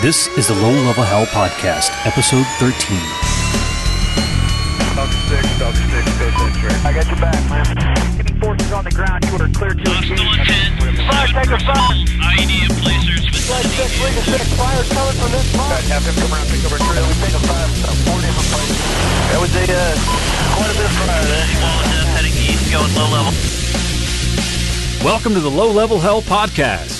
This is the Low Level Hell Podcast, Episode 13. Dog 6, Dog 6, go. I got your back, man. Any forces on the ground, you are clear to Hostile intent. Fire, take a fire. ID of placers Flight vicinity. 6, legal 6, fire coming from this spot. Have him come around, pick over trail. We take a fire, uh, four different places. That was a, uh, quite a bit of fire there. Wall is up, heading east, going low level. Welcome to the Low Level Hell Podcast, the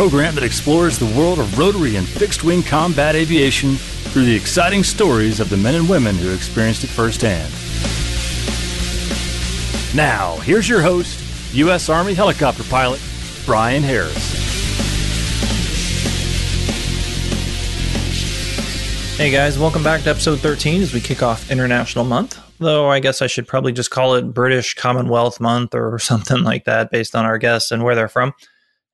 program that explores the world of rotary and fixed wing combat aviation through the exciting stories of the men and women who experienced it firsthand. Now, here's your host, U.S. Army helicopter pilot, Brian Harris. Hey guys, welcome back to episode 13 as we kick off International Month. Though I guess I should probably just call it British Commonwealth Month or something like that based on our guests and where they're from.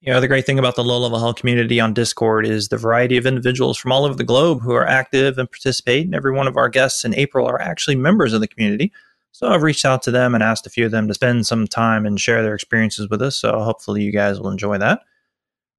You know, the great thing about the low level hell community on Discord is the variety of individuals from all over the globe who are active and participate. And every one of our guests in April are actually members of the community. So I've reached out to them and asked a few of them to spend some time and share their experiences with us. So hopefully you guys will enjoy that.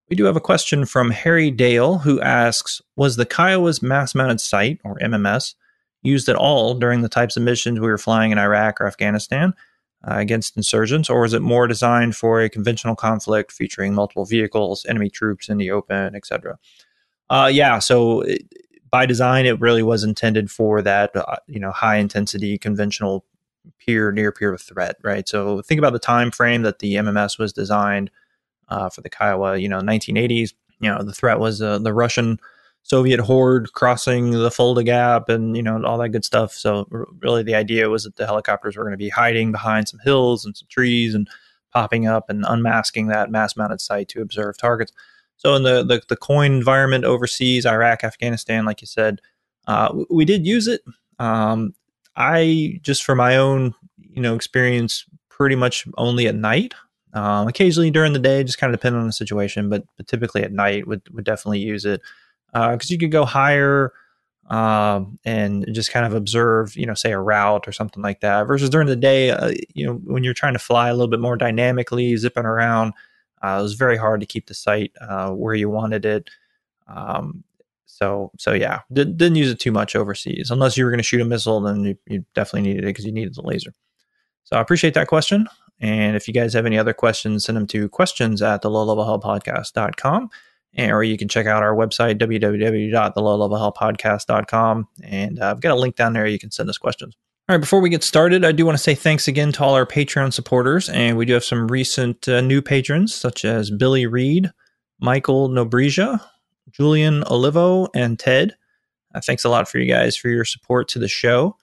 We do have a question from Harry Dale who asks Was the Kiowa's mast mounted sight, or MMS, used at all during the types of missions we were flying in Iraq or Afghanistan against insurgents, or was it more designed for a conventional conflict featuring multiple vehicles, enemy troops in the open, etc.? Uh, yeah, so it, by design, it really was intended for that, uh, you know, high intensity conventional peer near peer threat, right? So think about the time frame that the MMS was designed uh, for the Kiowa, you know, 1980s. You know, the threat was uh, the Russian Soviet horde crossing the Fulda Gap and, you know, all that good stuff. So, really, the idea was that the helicopters were going to be hiding behind some hills and some trees and popping up and unmasking that mast mounted sight to observe targets. So, in the, the, the coin environment overseas, Iraq, Afghanistan, like you said, uh, we did use it. Um, I, just for my own, you know, experience, pretty much only at night. Um, occasionally during the day, just kind of depending on the situation, but, but typically at night would, would definitely use it because you could go higher um, and just kind of observe, you know, say a route or something like that. Versus during the day, uh, you know, when you're trying to fly a little bit more dynamically, zipping around, uh, it was very hard to keep the sight uh, where you wanted it. Um, so, so yeah, did, didn't use it too much overseas. Unless you were going to shoot a missile, then you, you definitely needed it because you needed the laser. So I appreciate that question. And if you guys have any other questions, send them to questions at the low level hell podcast.com. Or you can check out our website, www.thelowlevelhellpodcast.com. And uh, I've got a link down there. You can send us questions. All right, before we get started, I do want to say thanks again to all our Patreon supporters. And we do have some recent uh, new patrons, such as Billy Reed, Michael Nobrija, Julian Olivo, and Ted. Uh, thanks a lot for you guys for your support to the show.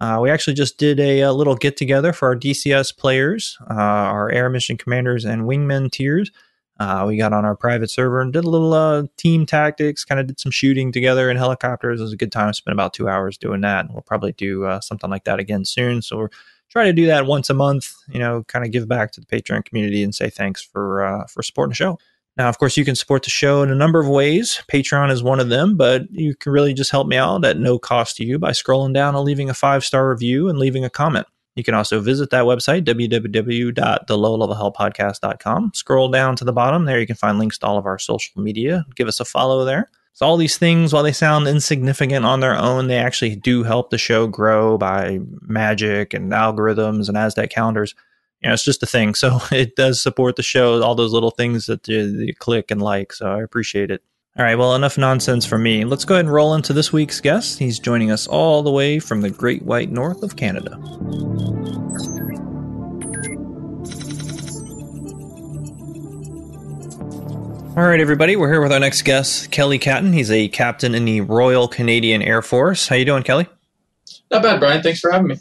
Uh, we actually just did a, a little get together for our DCS players, uh, our air mission commanders and wingmen tiers. Uh, we got on our private server and did a little uh, team tactics, kind of did some shooting together in helicopters. It was a good time. Spent about two hours doing that. And we'll probably do uh, something like that again soon. So we're trying to do that once a month, you know, kind of give back to the Patreon community and say thanks for, uh, for supporting the show. Now, of course, you can support the show in a number of ways. Patreon is one of them, but you can really just help me out at no cost to you by scrolling down and leaving a five star review and leaving a comment. You can also visit that website, www.thelowlevelhellpodcast.com. Scroll down to the bottom. There you can find links to all of our social media. Give us a follow there. So, all these things, while they sound insignificant on their own, they actually do help the show grow by magic and algorithms and Aztec calendars you know, it's just a thing. So it does support the show, all those little things that uh, you, you, click and like. So I appreciate it. All right, well, enough nonsense for me. Let's go ahead and roll into this week's guest. He's joining us all the way from the Great White North of Canada. All right, everybody, we're here with our next guest, Kelly Catton. He's a captain in the Royal Canadian Air Force. How you doing, Kelly? Not bad, Brian. Thanks for having me.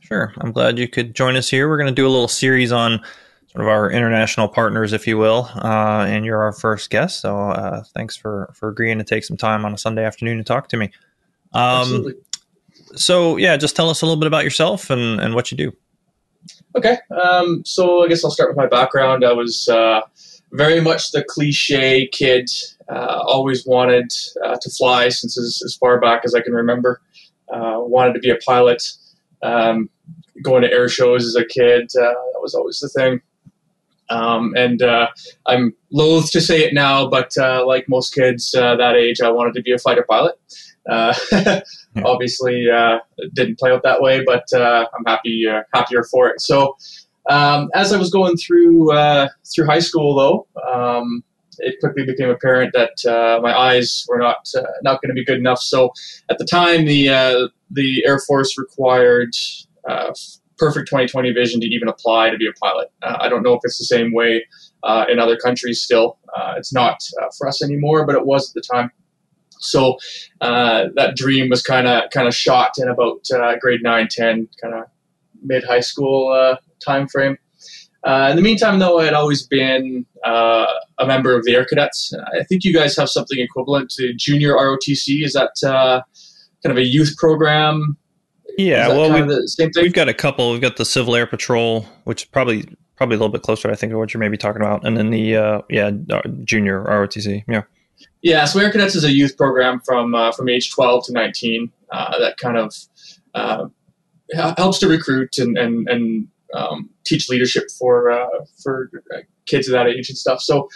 Sure. I'm glad you could join us here. We're going to do a little series on sort of our international partners, if you will. Uh, and you're our first guest, so uh, thanks for for agreeing to take some time on a Sunday afternoon to talk to me. Um, Absolutely. So yeah, just tell us a little bit about yourself and and what you do. Okay. Um, so I guess I'll start with my background. I was uh, very much the cliche kid. Uh, always wanted uh, to fly since as, as far back as I can remember. Uh, wanted to be a pilot. Um, going to air shows as a kid, uh, that was always the thing. Um, and uh, I'm loath to say it now, but uh, like most kids uh, that age, I wanted to be a fighter pilot. Uh, obviously, uh, it didn't play out that way, but uh, I'm happy uh, happier for it. So, um, as I was going through uh, through high school, though, um, it quickly became apparent that uh, my eyes were not uh, not going to be good enough. So, at the time, the uh, the Air Force required uh, perfect 20/20 vision to even apply to be a pilot. Uh, I don't know if it's the same way uh, in other countries. Still, uh, it's not uh, for us anymore, but it was at the time. So uh, that dream was kind of kind of shot in about grade 9, 10, kind of mid high school uh, time frame. Uh, in the meantime, though, I had always been uh, a member of the Air Cadets. I think you guys have something equivalent to Junior ROTC. Is that uh, kind of a youth program? Yeah, well, we, the same thing. we've got a couple. We've got the Civil Air Patrol, which is probably probably a little bit closer, I think, to what you're maybe talking about, and then the uh, yeah uh, junior ROTC. Yeah. Yeah, so Air Cadets is a youth program from uh, from age 12 to 19 uh, that kind of uh, helps to recruit and and, and um, teach leadership for uh, for kids of that age and stuff. So,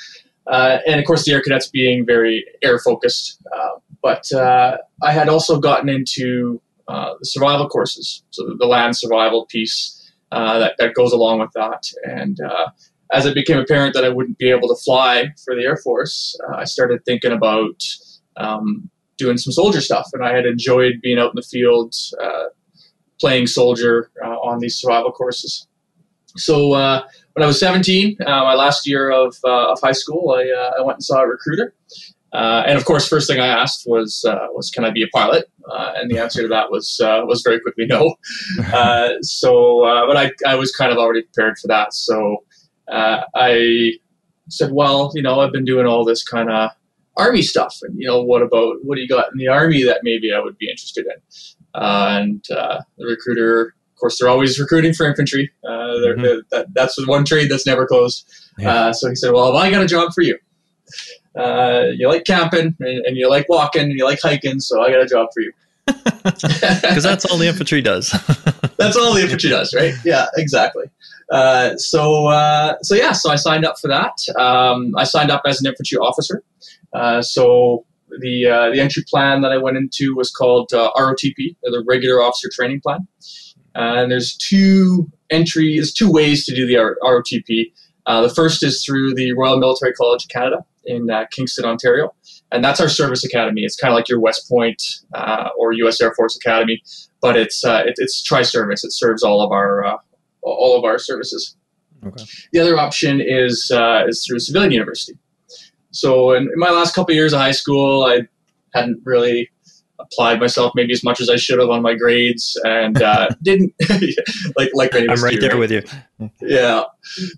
uh, and of course, the Air Cadets being very air focused. Uh, but uh, I had also gotten into uh, the survival courses, so the land survival piece uh, that that goes along with that, and uh, as it became apparent that I wouldn't be able to fly for the Air Force, uh, I started thinking about um, doing some soldier stuff. And I had enjoyed being out in the field, uh, playing soldier on these survival courses. So when I was 17, uh, my last year of, of high school, I, I went and saw a recruiter. Uh, and of course, first thing I asked was, uh, was can I be a pilot? Uh, and the answer to that was uh, was very quickly no. Uh, so, uh, but I, I was kind of already prepared for that. So uh, I said, well, you know, I've been doing all this kind of army stuff, and you know, what about what do you got in the army that maybe I would be interested in? And uh, the recruiter, of course, they're always recruiting for infantry. Uh, they're, Mhm. they're- that, that's the one trade that's never closed. Yeah. Uh, so he said, well, have I got a job for you? Uh, you like camping and, and you like walking and you like hiking, so I got a job for you. Because that's all the infantry does. That's all the infantry does, right? Yeah, exactly. Uh, so, uh, so yeah, so I signed up for that. Um, I signed up as an infantry officer. Uh, so the uh, the entry plan that I went into was called uh, ROTP, or the Regular Officer Training Plan. Uh, and there's two entry, there's two ways to do the R- ROTP. Uh, the first is through the Royal Military College of Canada in uh, Kingston, Ontario, and that's our service academy. It's kind of like your West Point uh, or U.S. Air Force Academy but it's uh, it, it's tri-service. It serves all of our uh, all of our services. Okay. The other option is uh, is through a civilian university. So in, in my last couple of years of high school, I hadn't really applied myself maybe as much as I should have on my grades, and uh, didn't like like I'm right do, there with you. yeah.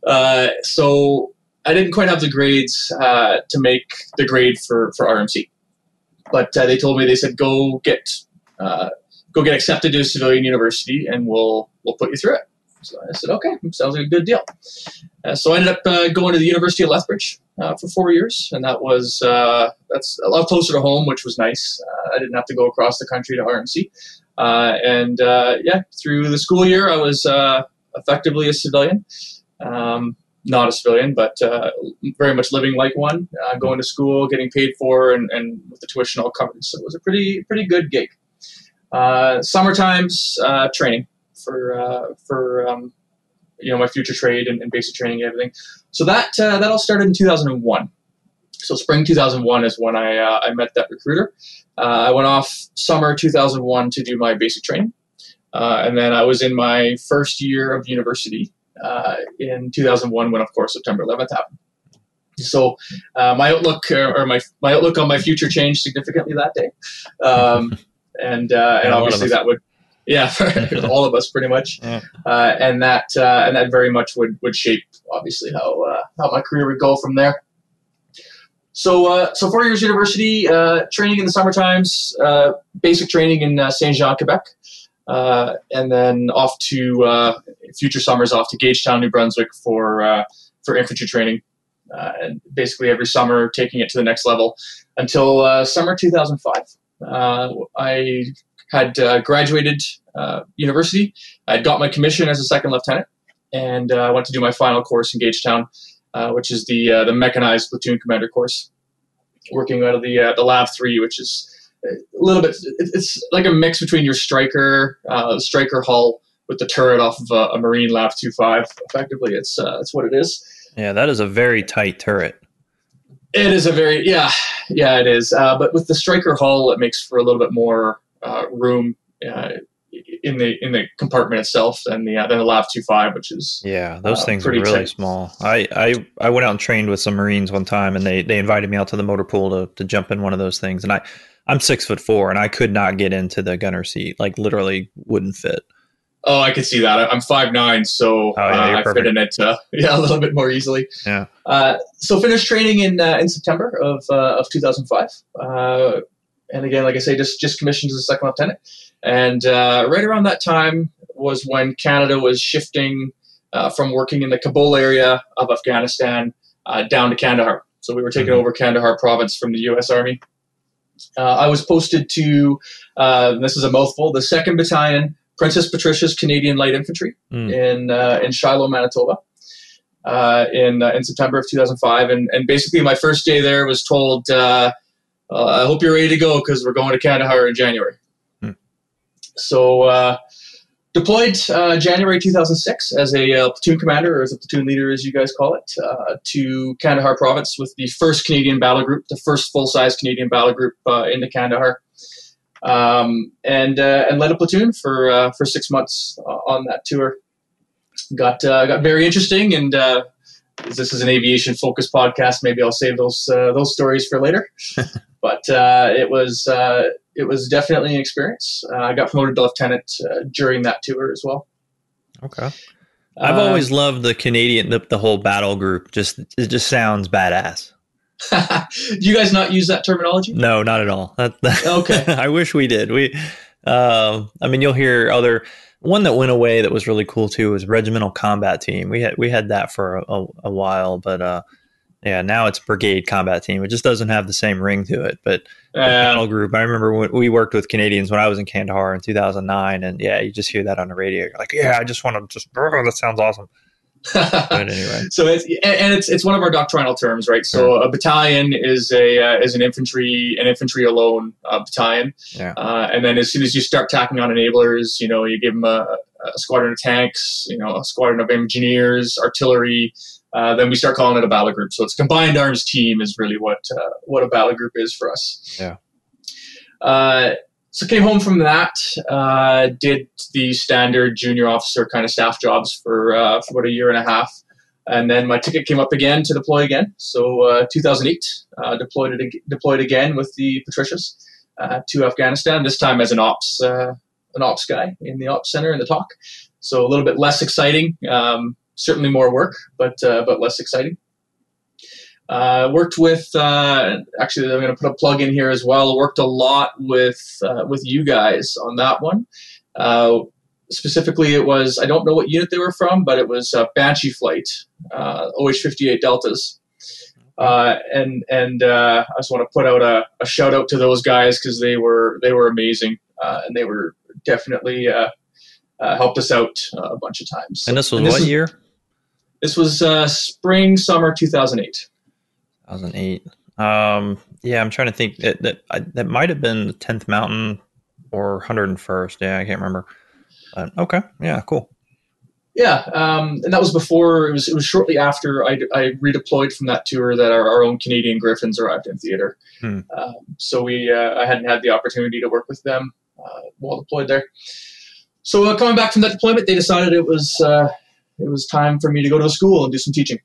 Uh, so I didn't quite have the grades uh, to make the grade for, for RMC. But uh, they told me, they said, go get uh, go get accepted to a civilian university and we'll we'll put you through it. So I said, okay, sounds like a good deal. Uh, so I ended up uh, going to the University of Lethbridge uh, for four years, and that was uh, that's a lot closer to home, which was nice. Uh, I didn't have to go across the country to RMC. And uh, yeah, through the school year, I was effectively a civilian. Um, not a civilian, but uh, very much living like one, uh, going to school, getting paid for, and, and with the tuition all covered. So it was a pretty pretty good gig. Uh, summer times training for uh, for um, you know my future trade and, and basic training and everything. So that uh, that all started in 2001. So spring 2001 is when I uh, I met that recruiter. Uh, I went off summer 2001 to do my basic training, uh, and then I was in my first year of university uh, in 2001 when, of course, September 11th happened. So uh, my outlook or my my outlook on my future changed significantly that day, um, and uh, and Yeah, a lot of obviously that would Yeah, for all of us pretty much. Yeah. Uh, and that uh, and that very much would would shape obviously how uh, how my career would go from there. So uh, so four years university uh, training in the summer times, uh, basic training in uh, Saint Jean, Quebec, uh, and then off to uh, future summers off to Gagetown, New Brunswick for uh, for infantry training, uh, and basically every summer taking it to the next level until uh, summer 2005. Uh, I had uh, graduated uh, university. I'd got my commission as a second lieutenant, and uh, went to do my final course in Gagetown, uh, which is the uh, the mechanized platoon commander course, working out of the uh, the Lav three, which is a little bit. It's like a mix between your Stryker uh, Stryker hull with the turret off of a, a Marine Lav two five. Effectively, it's uh, it's what it is. Yeah, that is a very tight turret. It is a very yeah yeah it is. Uh, but with the Stryker hull, it makes for a little bit more room uh, in the in the compartment itself and the uh, the Lav two five, which is Yeah, those Uh, things are really tight. small. I, I I went out and trained with some Marines one time, and they they invited me out to the motor pool to to jump in one of those things. And I I'm six foot four, and I could not get into the gunner seat. Like literally wouldn't fit. Oh, I could see that. I'm five nine, so Oh, yeah, uh, I fit in it uh, yeah a little bit more easily. Yeah. Uh, so finished training in uh, in September of uh, of 2005, uh, and again, like I say, just just commissioned as a second lieutenant. And uh, right around that time was when Canada was shifting uh, from working in the Kabul area of Afghanistan uh, down to Kandahar. So we were taking Mhm. over Kandahar province from the U.S. Army. Uh, I was posted to uh, this is a mouthful, the Second Battalion, Princess Patricia's Canadian Light Infantry Mm. in uh, in Shilo, Manitoba, uh, in uh, in September of 2005. And and basically, my first day there was told, uh, "I hope you're ready to go because we're going to Kandahar in January." Hmm. So. Uh, Deployed uh, January 2006 as a uh, platoon commander, or as a platoon leader, as you guys call it, uh, to Kandahar province with the first Canadian battle group, the first full-size Canadian battle group uh, into Kandahar, um, and uh, and led a platoon for uh, for six months uh, on that tour. Got uh, got very interesting, and uh, this is an aviation focused podcast. Maybe I'll save those uh, those stories for later. but uh, it was uh, it was definitely an experience. Uh, I got promoted to lieutenant uh, during that tour as well. Okay. I've Uh, always loved the Canadian the, the whole battle group. Just it just sounds badass. do you guys not use that terminology? No, not at all. That, that- Okay. I wish we did. We, uh, I mean, you'll hear other. One that went away that was really cool too was regimental combat team. We had we had that for a, a, while, but uh, yeah, now it's brigade combat team. It just doesn't have the same ring to it. But Uh, battle group. I remember when we worked with Canadians when I was in Kandahar in 2009, and yeah, you just hear that on the radio. You're like, yeah, I just want to just. Oh, that sounds awesome. But anyway, so it's and it's it's one of our doctrinal terms, right? So a battalion is a uh, is an infantry an infantry alone uh, battalion, Yeah. uh, and then as soon as you start tacking on enablers, you know, you give them a, a squadron of tanks, you know, a squadron of engineers, artillery. Uh, then we start calling it a battle group. So it's a combined arms team is really what uh, what a battle group is for us. Yeah. So came home from that, uh, did the standard junior officer kind of staff jobs for, uh, for about a year and a half. And then my ticket came up again to deploy again. So uh, 2008, uh, deployed deployed again with the Patricias uh, to Afghanistan. This time as an ops uh, an ops guy in the ops center in the TOC. So a little bit less exciting. Um, certainly more work, but but less exciting. Uh, worked with uh, actually I'm going to put a plug in here as well. Worked a lot with uh, with you guys on that one. Uh, specifically, it was I don't know what unit they were from, but it was uh, Banshee flight, uh, OH-58 Deltas. Uh, and and uh, I just want to put out a, a shout out to those guys because they were they were amazing uh, and they were definitely uh, uh, helped us out uh, a bunch of times. and this was And this what is- year? This was uh, spring summer 2008. 2008. Um, yeah, I'm trying to think. That that that might have been the 10th Mountain or 101st. Yeah, I can't remember. Okay, yeah, cool. Yeah, um, and that was before. It was. It was shortly after I, I redeployed from that tour that our, our own Canadian Griffons arrived in theater. Hmm. Um, so we, uh, I hadn't had the opportunity to work with them uh, while deployed there. So uh, coming back from that deployment, they decided it was uh, it was time for me to go to school and do some teaching.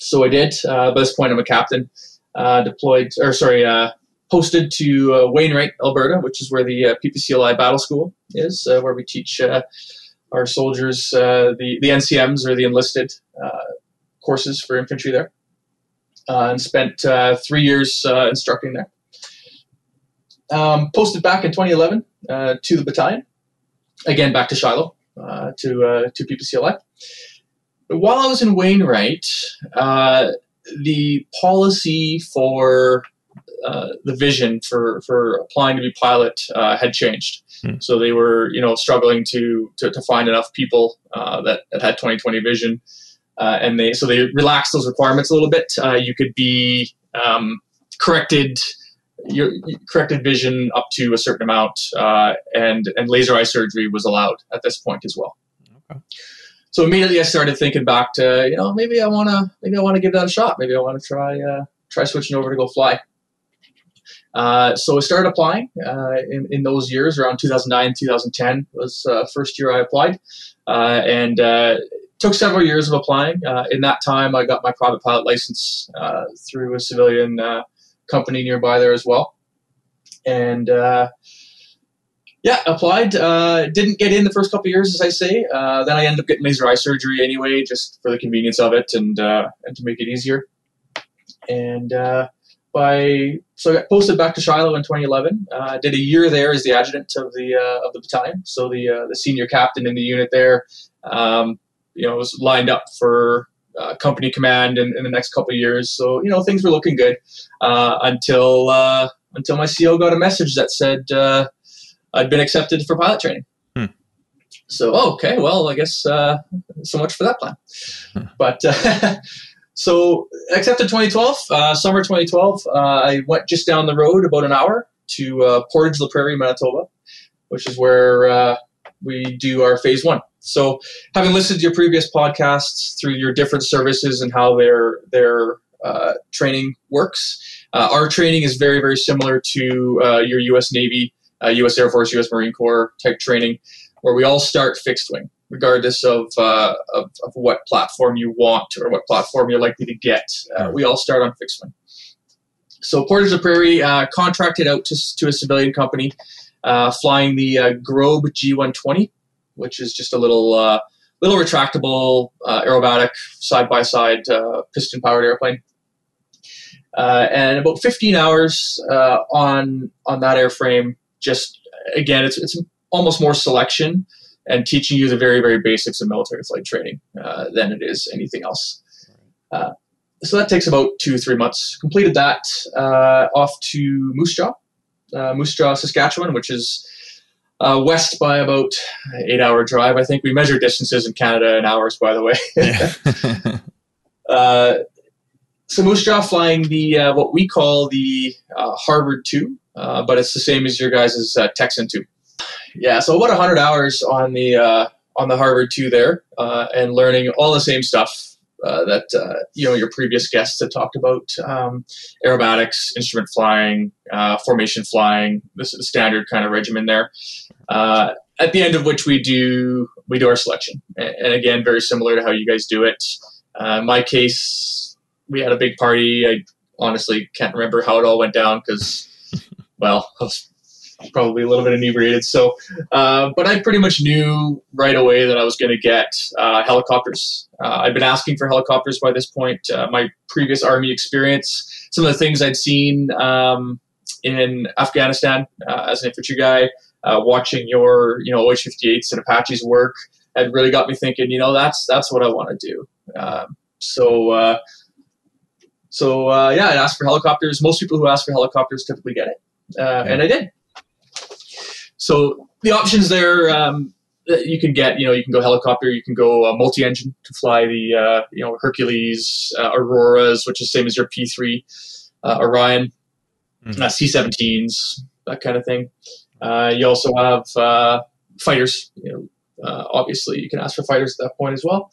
So I did. Uh, by this point, I'm a captain. Uh, deployed, or sorry, uh, posted to uh, Wainwright, Alberta, which is where the uh, PPCLI Battle School is, where we teach our soldiers the the NCMs or the enlisted courses for infantry there, and spent three years instructing there. Um, posted back in 2011 uh, to the battalion, again back to Shilo to to PPCLI. While I was in Wainwright, uh, the policy for uh, the vision for for applying to be pilot uh, had changed. Hmm. So they were, you know, struggling to to, to find enough people uh, that, that had 2020 vision, uh, and they so they relaxed those requirements a little bit. Uh, you could be um, corrected your corrected vision up to a certain amount, uh, and and laser eye surgery was allowed at this point as well. Okay. So immediately I started thinking back to you know maybe I want to maybe I want to give that a shot. Maybe I want to try uh, try switching over to go fly. Uh, so I started applying uh, in, in those years around 2009, 2010 was uh, first year I applied, uh, and uh, took several years of applying. In that time, I got my private pilot license through a civilian company nearby there as well, and yeah, applied. Uh, didn't get in the first couple years, as I say. Uh, then I ended up getting laser eye surgery anyway, just for the convenience of it and uh, and to make it easier. And uh, by so I got posted back to Shilo in 2011. Uh, did a year there as the adjutant of the uh, of the battalion, so the the senior captain in the unit there. Um, you know, was lined up for uh, company command in, in the next couple years. So you know, things were looking good uh, until uh, until my CO got a message that said I'd been accepted for pilot training. Hmm. So oh, okay, well, I guess uh, so much for that plan. Hmm. But uh, so accepted 2012, uh, summer 2012. Uh, I went just down the road about an hour to uh, Portage La Prairie, Manitoba, which is where uh, we do our phase one. So having listened to your previous podcasts through your different services and how their their uh, training works, uh, our training is very very similar to uh, your U.S. Navy, uh, U.S. Air Force, U.S. Marine Corps type training, where we all start fixed wing, regardless of uh, of, of what platform you want or what platform you're likely to get. Uh, we all start on fixed wing. So Portage la Prairie uh, contracted out to, to a civilian company, uh, flying the uh, Grob G120, which is just a little uh, little retractable uh, aerobatic side by side piston powered airplane. Uh, and about 15 hours uh, on on that airframe. Just again, it's it's almost more selection and teaching you the very very basics of military flight training uh, than it is anything else. Uh, so that takes about two three months. Completed that uh, off to Moose Jaw, uh, Moose Jaw, Saskatchewan, which is uh, west by about eight hour drive. I think we measure distances in Canada in hours, by the way. Yeah. Uh, so Moose Jaw flying the uh, what we call the uh, Harvard two, uh, but it's the same as your guys' uh, Texan two. Yeah, so about hundred hours on the uh, on the Harvard two there, uh, and learning all the same stuff uh, that you know your previous guests had talked about: um, aerobatics, instrument flying, formation flying. This is the standard kind of regimen there. At the end of which we do we do our selection, and, again, very similar to how you guys do it. In my case, we had a big party. I honestly can't remember how it all went down because, well, I was probably a little bit inebriated. So, uh, but I pretty much knew right away that I was going to get uh, helicopters. Uh, I'd been asking for helicopters by this point. Uh, my previous army experience, some of the things I'd seen um, in Afghanistan uh, as an infantry guy, uh, watching your you know OH-58s and Apaches work, had really got me thinking. You know, that's that's what I want to do. Um, so. So uh, yeah, I asked for helicopters. Most people who ask for helicopters typically get it, uh, and I did. So the options there um, you can get, you know, you can go helicopter, you can go uh, multi-engine to fly the, uh, you know, Hercules, uh, Auroras, which is same as your P3 uh, Orion, Mhm. uh, C-17s, that kind of thing. Uh, you also have uh, fighters. You know, uh, obviously, you can ask for fighters at that point as well,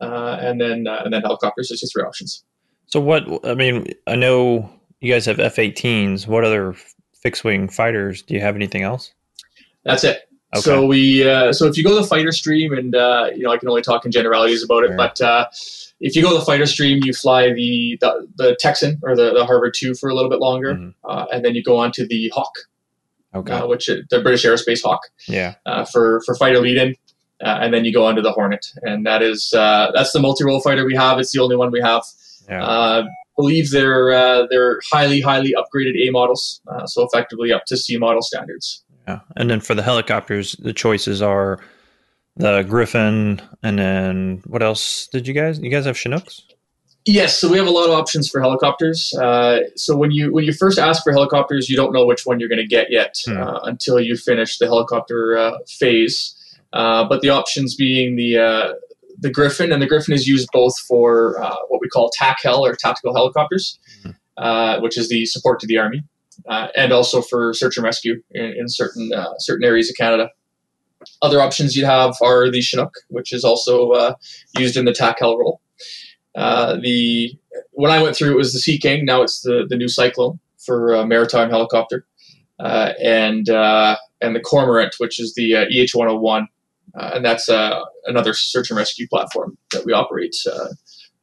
uh, and then uh, and then helicopters. There's just three options. So what? I mean, I know you guys have F-18s. What other fixed wing fighters? Do you have anything else? That's it. Okay. So we, uh, so if you go to the fighter stream, and uh, you know, I can only talk in generalities about it, Sure. but uh, if you go to the fighter stream, you fly the the, the Texan or the, the Harvard two for a little bit longer, Mhm. uh, and then you go on to the Hawk, Okay. uh, which is the British Aerospace Hawk yeah. uh, for for fighter lead-in, uh, and then you go on to the Hornet, and that is uh, that's the multi-role fighter we have. It's the only one we have. Yeah. Uh, believe they're uh, they're highly highly upgraded A models, uh, so effectively up to C model standards. yeah. And then for the helicopters, the choices are the Griffon, and then what else did you guys? You guys have Chinooks? Yes, so we have a lot of options for helicopters. Uh, so when you when you first ask for helicopters, you don't know which one you're going to get yet Hmm. uh, until you finish the helicopter uh, phase. Uh, but the options being the uh, the Griffon, and the Griffon is used both for uh, what we call TAC Hel or tactical helicopters, uh, which is the support to the army, uh, and also for search and rescue in, in certain uh, certain areas of Canada. Other options you have are the Chinook, which is also uh, used in the TAC Hel role. Uh, the when I went through, it was the Sea King. Now it's the the new Cyclone for maritime helicopter, uh, and uh, and the Cormorant, which is the uh, EH one hundred one, and that's uh, another search and rescue platform that we operate uh,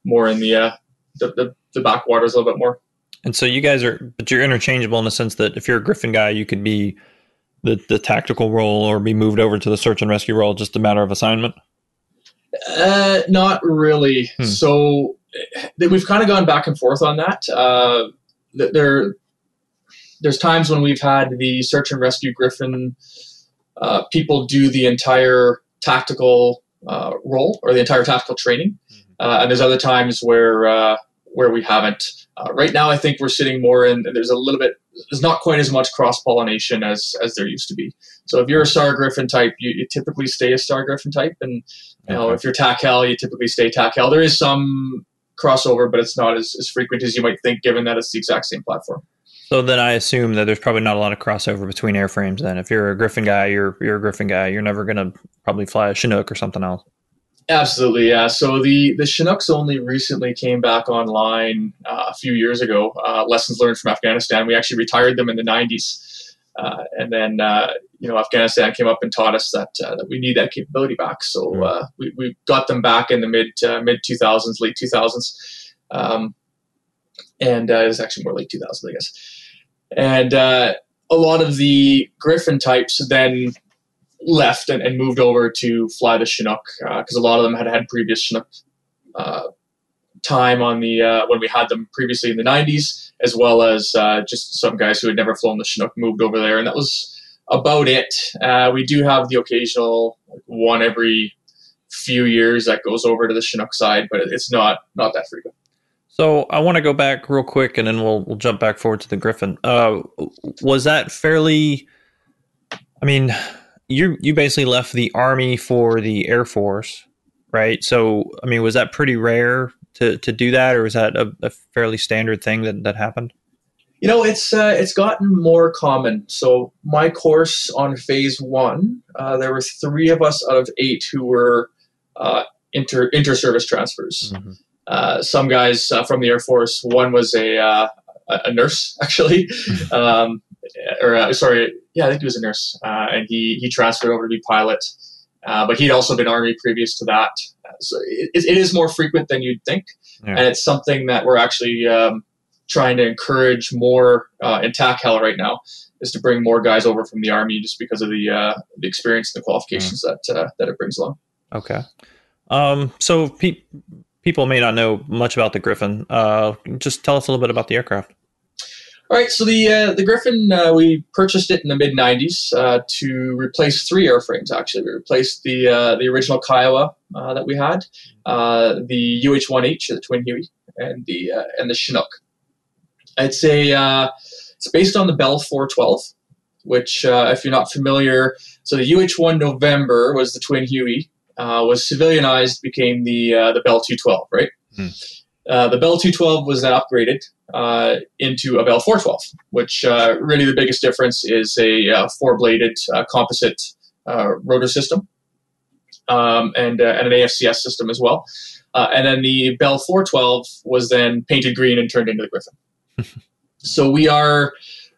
more in the, uh, the the the backwaters a little bit more. And so you guys are, but you're interchangeable in the sense that if you're a Griffon guy, you could be the the tactical role or be moved over to the search and rescue role, just a matter of assignment. Uh, not really. Hmm. So th- we've kind of gone back and forth on that. Uh, th- there, there's times when we've had the search and rescue Griffon uh, people do the entire tactical uh, role or the entire tactical training, uh, and there's other times where uh, where we haven't. Uh, right now, I think we're sitting more in. There's a little bit. There's not quite as much cross pollination as as there used to be. So if you're a SAR Griffon type, you, you typically stay a SAR Griffon type, and you know, Okay. if you're TAC Hel, you typically stay TAC Hel. There is some crossover, but it's not as, as frequent as you might think, given that it's the exact same platform. So then I assume that there's probably not a lot of crossover between airframes. Then, if you're a Griffon guy, you're you're a Griffon guy. You're never gonna probably fly a Chinook or something else. Absolutely, yeah. So the the Chinooks only recently came back online uh, a few years ago. Uh, lessons learned from Afghanistan. We actually retired them in the '90s, uh, and then uh, you know Afghanistan came up and taught us that uh, that we need that capability back. So uh, we we got them back in the mid uh, mid 2000s, late 2000s, um, and uh, it was actually more late 2000s, I guess. And uh, a lot of the Griffon types then left and, and moved over to fly the Chinook because a lot of them had had previous Chinook uh, time on the uh, when we had them previously in the 90s, as well as uh, just some guys who had never flown the Chinook moved over there, and that was about it. Uh, we do have the occasional one every few years that goes over to the Chinook side, but it's not not that frequent. So I want to go back real quick, and then we'll we'll jump back forward to the Griffon. Uh, was that fairly? I mean, you you basically left the army for the Air Force, right? So I mean, was that pretty rare to to do that, or was that a, a fairly standard thing that that happened? You know, it's uh, it's gotten more common. So my course on phase one, uh, there were three of us out of eight who were uh, inter inter service transfers. Mhm. Uh, some guys uh, from the Air Force. One was a uh, a nurse actually, um, or uh, sorry, yeah, I think he was a nurse, uh, and he he transferred over to be pilot. Uh, but he'd also been Army previous to that, so it, it is more frequent than you'd think, Yeah. and it's something that we're actually um, trying to encourage more uh, in TAC Hel right now. Is to bring more guys over from the Army just because of the uh, the experience and the qualifications that uh, that it brings along. Okay. Um, so pe- people may not know much about the Griffon. Uh, just tell us a little bit about the aircraft. All right, so the uh, the Griffon uh, we purchased it in the mid '90s uh, to replace three airframes. Actually, we replaced the uh, the original Kiowa uh, that we had, uh, the UH-1H, the twin Huey, and the and the Chinook. It's a uh, it's based on the Bell 412, which uh, if you're not familiar, so the UH-1 November was the twin Huey, uh, was civilianized, became the uh, the Bell 212, right? Hmm. Uh, the Bell 212 was then upgraded uh, into a Bell 412, which uh, really the biggest difference is a uh, four-bladed uh, composite uh, rotor system um, and, uh, and an AFCS system as well. Uh, and then the Bell 412 was then painted green and turned into the Griffon. so we are,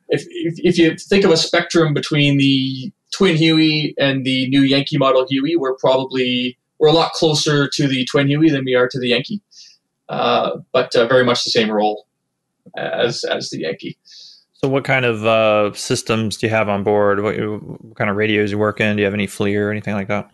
if, if, if you think of a spectrum between the twin Huey and the new Yankee model Huey, we're probably we're a lot closer to the twin Huey than we are to the Yankee. uh, but uh, very much the same role as as the Yankee. So, what kind of uh, systems do you have on board? What, what kind of radios you work in? Do you have any FLIR or anything like that?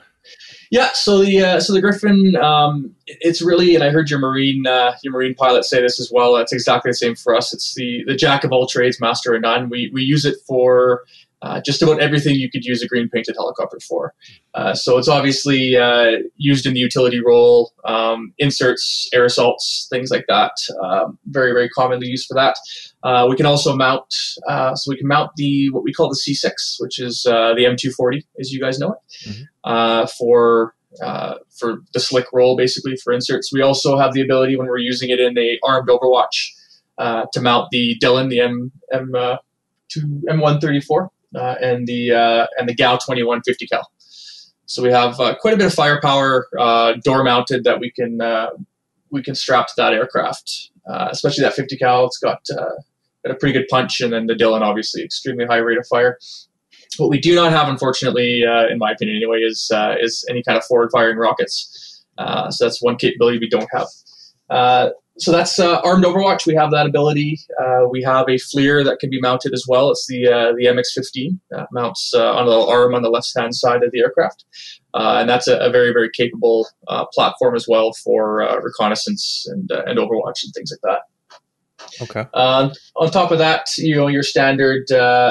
Yeah, so the uh, so the Griffon, um, it's really, and I heard your marine uh, your marine pilot say this as well. It's exactly the same for us. It's the the jack of all trades, master of none. We we use it for uh, just about everything you could use a green painted helicopter for. Uh, so it's obviously uh, used in the utility role, um, inserts, air assaults, things like that. Um, very, very commonly used for that. Uh, we can also mount, uh, so we can mount the what we call the C6, which is uh, the M240, as you guys know it, mm-hmm. for for the slick role, basically for inserts. We also have the ability when we're using it in a armed Overwatch to mount the Dillon, the M M. two M134 uh, and the uh, and the GAU 21 50 cal. So we have uh, quite a bit of firepower uh, door mounted that we can uh, we can strap to that aircraft, especially that 50 cal. It's got got a pretty good punch, and then the Dillon obviously extremely high rate of fire. What we do not have, unfortunately, in my opinion anyway, is is any kind of forward firing rockets. so that's one capability we don't have so that's uh, armed Overwatch. We have that ability. Uh, we have a FLIR that can be mounted as well. It's the uh, the MX-15 that mounts uh, on a little arm on the left hand side of the aircraft, uh, and that's a, a, very very capable uh, platform as well for reconnaissance and and Overwatch and things like that. Okay. on top of that, you know your standard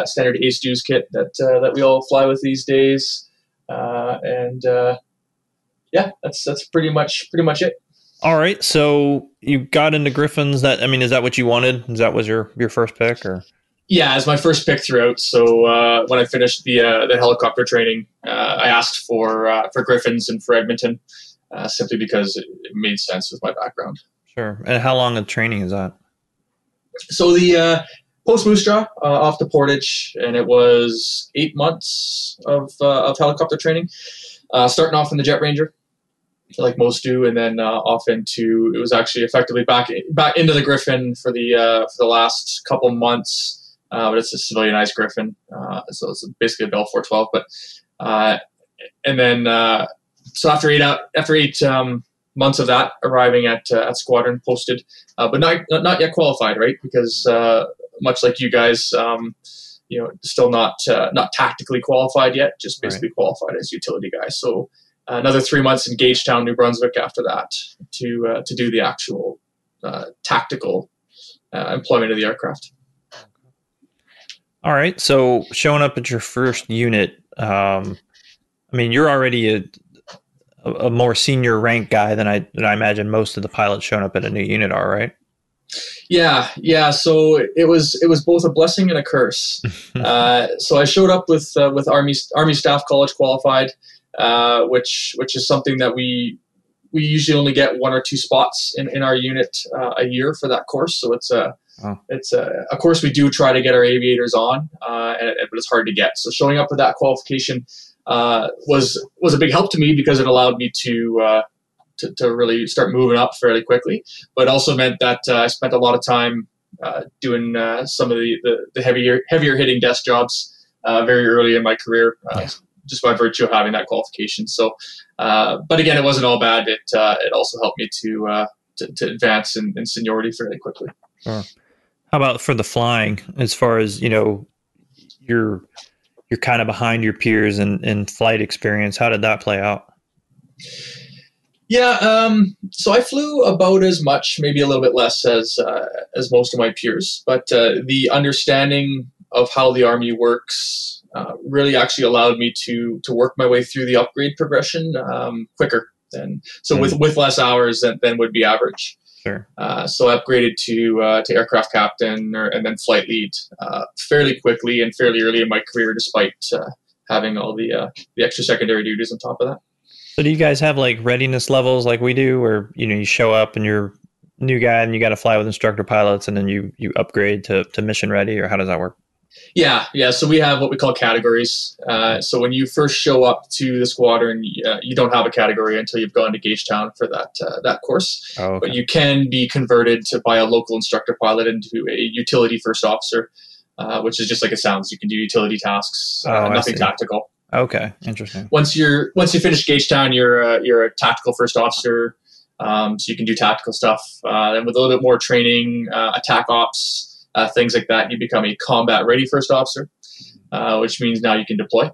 standard Ace Dues kit that that we all fly with these days, and yeah, that's that's pretty much pretty much it. All right, so you got into Griffons. That I mean, is that what you wanted? Is that was your your first pick, or? Yeah, as my first pick throughout. So uh, when I finished the uh, the helicopter training, uh, I asked for uh, for Griffins and for Edmonton, uh, simply because it, it, made sense with my background. Sure. And how long of training is that? So the uh, post Moose Jaw off the Portage, and it was eight months of of helicopter training, starting off in the Jet Ranger like most do, and then uh, off into it was actually effectively back back into the Griffon for the uh, for the last couple months. Uh, but it's a civilianized Griffon, uh, so it's basically a Bell 412. But uh, and then uh, so after eight out after eight um, months of that, arriving at at squadron posted, but not not yet qualified, right? Because much like you guys. Um, you know, still not not tactically qualified yet, just basically right. qualified as utility guys. So another three months in Gagetown, New Brunswick after that to uh, to do the actual uh, tactical uh, employment of the aircraft. All right. So showing up at your first unit, um, I mean, you're already a, a more senior rank guy than I than I imagine most of the pilots showing up at a new unit are, right? Yeah, yeah. So it was it was both a blessing and a curse. uh, so I showed up with uh, with Army Army Staff College qualified. Uh, which which is something that we we usually only get one or two spots in, in our unit uh, a year for that course. So it's a oh. it's a, a course we do try to get our aviators on, uh, and, but it's hard to get. So showing up with that qualification uh, was was a big help to me because it allowed me to, uh, to. to, really start moving up fairly quickly, but also meant that I spent a lot of time doing some of the, the, the, heavier heavier hitting desk jobs very early in my career. Yeah just by virtue of having that qualification. So, uh, but again, it wasn't all bad. It uh, it also helped me to uh, to, to, advance in, in, seniority fairly quickly. Sure. How about for the flying? As far as you know, you're you're kind of behind your peers in, in flight experience. How did that play out? Yeah, um, so I flew about as much, maybe a little bit less as uh, as most of my peers, but uh, the understanding of how the army works uh, really actually allowed me to to work my way through the upgrade progression um, quicker than so mm with with less hours than, than would be average. Sure. Uh, so I upgraded to uh, to aircraft captain or, and then flight lead uh, fairly quickly and fairly early in my career, despite uh, having all the uh, the extra secondary duties on top of that. So do you guys have like readiness levels like we do, where you know you show up and you're new guy and you got to fly with instructor pilots, and then you you upgrade to to mission ready, or how does that work? Yeah, yeah. So we have what we call categories. Uh, so when you first show up to the squadron, uh, you don't have a category until you've gone to Gagetown for that uh, that course. Oh, okay. But you can be converted to by a local instructor pilot into a utility first officer, uh, which is just like it sounds. You can do utility tasks, uh, oh, nothing tactical. Okay, interesting. Once you're once you finish Gagetown, you're uh, you're a tactical first officer. Um, so you can do tactical stuff. Uh, and with a little bit more training, uh, attack ops, uh, things like that, you become a combat ready first officer, uh, which means now you can deploy.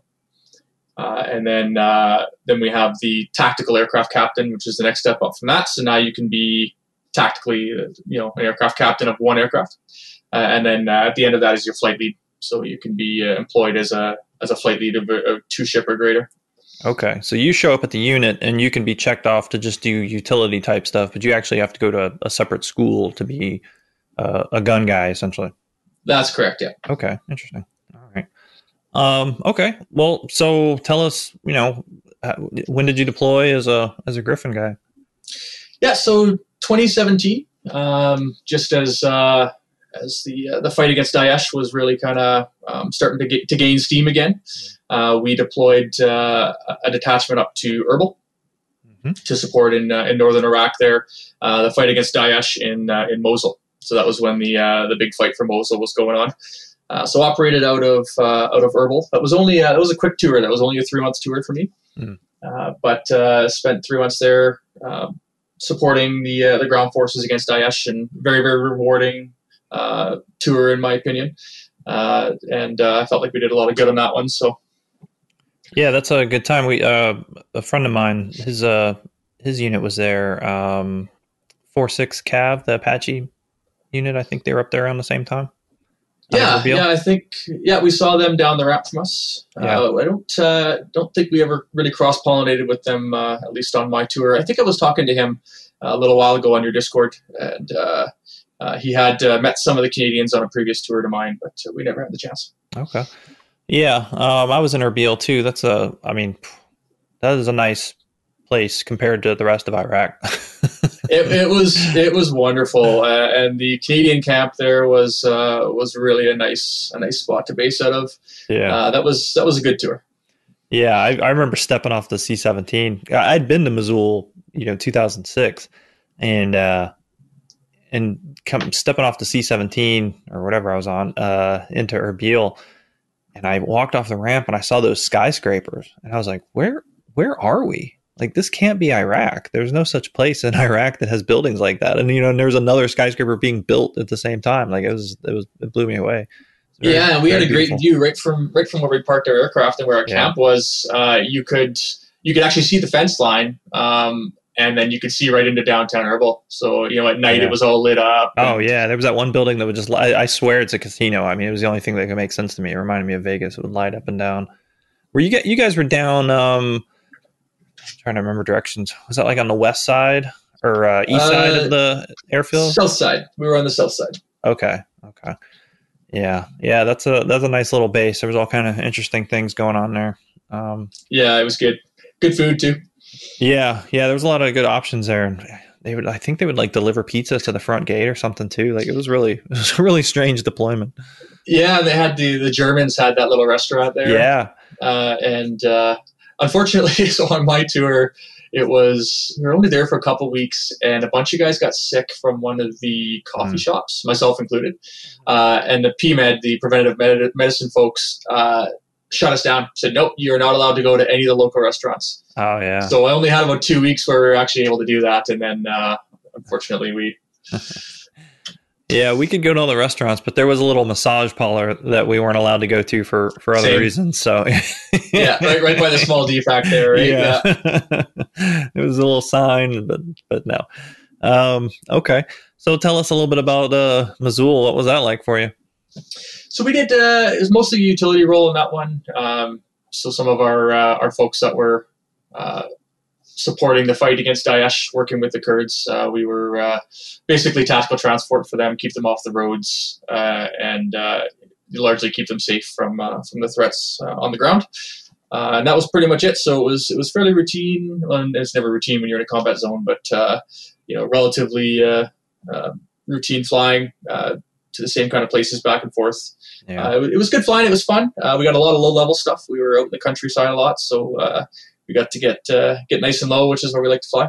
Uh, and then uh, then we have the tactical aircraft captain, which is the next step up from that. So now you can be tactically, you know, an aircraft captain of one aircraft, uh, and then uh, at the end of that is your flight lead. So you can be employed as a as a flight lead of two ship or greater. Okay, so you show up at the unit and you can be checked off to just do utility type stuff, but you actually have to go to a, a separate school to be uh, a gun guy, essentially. That's correct. Yeah. Okay, interesting. All right. Um, okay, well, so tell us, you know, uh, when did you deploy as a as a Griffon guy? Yeah. So 2017, um, just as uh, as the uh, the fight against Daesh was really kind of um, starting to get to gain steam again, uh, we deployed uh, a detachment up to Erbil Mhm. to support in uh, in northern Iraq. There, uh, the fight against Daesh in uh, in Mosul. So that was when the uh, the big fight for Mosul was going on. Uh, so operated out of uh, out of Erbil. That was only uh, it was a quick tour. That was only a three month tour for me. Mm. Uh, but uh, spent three months there um, supporting the uh, the ground forces against Daesh, and very very rewarding uh, tour in my opinion. Uh, and uh, I felt like we did a lot of good on that one. So Yeah, that's a good time. We uh, a friend of mine, his uh, his unit was there. Um, four six Cav, the Apache unit. I think they were up there around the same time. Yeah, yeah, I think yeah we saw them down the ramp from us. Yeah. Uh, I don't uh, don't think we ever really cross pollinated with them uh, at least on my tour. I think I was talking to him a little while ago on your Discord, and uh, uh, he had uh, met some of the Canadians on a previous tour to mine, but uh, we never had the chance. Okay. Yeah, um, I was in Erbil too. That's a, I mean, that is a nice place compared to the rest of Iraq. it, it was it was wonderful, uh, and the Canadian camp there was uh, was really a nice a nice spot to base out of. yeah, Uh, that was that was a good tour. yeah. I, I remember stepping off the C seventeen. I'd been to Mosul, you know, two thousand six, and uh, and come stepping off the C seventeen or whatever I was on uh, into Erbil, and I walked off the ramp and I saw those skyscrapers, and I was like, where where are we? Like this can't be Iraq. There's no such place in Iraq that has buildings like that. And you know, and there was another skyscraper being built at the same time. Like it was, it was, it blew me away. Very- yeah, and we had a great beautiful. view right from right from where we parked our aircraft and where our Yeah. camp was. Uh, you could you could actually see the fence line, um, and then you could see right into downtown Erbil. So you know, at night Yeah. it was all lit up. Oh yeah, there was that one building that would just I, I swear it's a casino. I mean, it was the only thing that could make sense to me. It reminded me of Vegas. It would light up and down. Were you get you guys were down? Um, trying to remember directions. Was that like on the west side or uh, east side Uh, of the airfield? South side. We were on the south side. Okay. Okay. Yeah. Yeah. That's a that's a nice little base. There was all kind of interesting things going on there. Um, Yeah, it was good. Good food too. yeah. Yeah. There was a lot of good options there, and they would. I think they would like deliver pizzas to the front gate or something too. Like it was really it was a really strange deployment. Yeah, they had the the Germans had that little restaurant there. Yeah. uh, and uh, unfortunately, so on my tour, it was we were only there for a couple weeks, and a bunch of guys got sick from one of the coffee Mm. shops, myself included. Uh, and the PMed, the preventative med- medicine folks, uh, shut us down. Said, "Nope, you're not allowed to go to any of the local restaurants." Oh yeah. So I only had about two weeks where we were actually able to do that, and then uh, unfortunately, we Yeah, we could go to all the restaurants, but there was a little massage parlor that we weren't allowed to go to for for other Same. reasons. So yeah, right, right by the small DFAC there, right? Yeah. it was a little sign, but but no. Um, okay, so tell us a little bit about uh, Mosul. What was that like for you? So we did. Uh, it was mostly a utility role in that one. Um, so some of our uh, our folks that were uh, supporting the fight against Daesh, working with the Kurds, uh, we were uh, basically tactical transport for them, keep them off the roads, uh, and uh, largely keep them safe from uh, from the threats uh, on the ground. Uh, and that was pretty much it. So it was it was fairly routine. And it's never routine when you're in a combat zone, but uh, you know, relatively uh, uh, routine flying uh, to the same kind of places back and forth. Yeah, Uh, it, it was good flying. It was fun. Uh, we got a lot of low level stuff. We were out in the countryside a lot, so uh, we got to get uh, get nice and low, which is where we like to fly.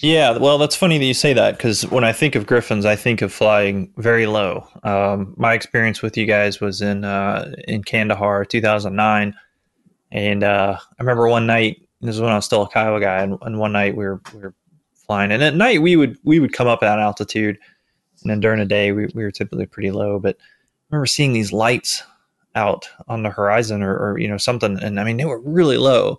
yeah. Well, that's funny that you say that because when I think of Griffons, I think of flying very low. Um, my experience with you guys was in uh, in Kandahar, 2009, and uh, I remember one night. This is when I was still a Kiowa guy, and, and one night we were we were flying. And at night we would we would come up at altitude, and then during the day we, we were typically pretty low. But I remember seeing these lights out on the horizon or, or you know something, and I mean they were really low,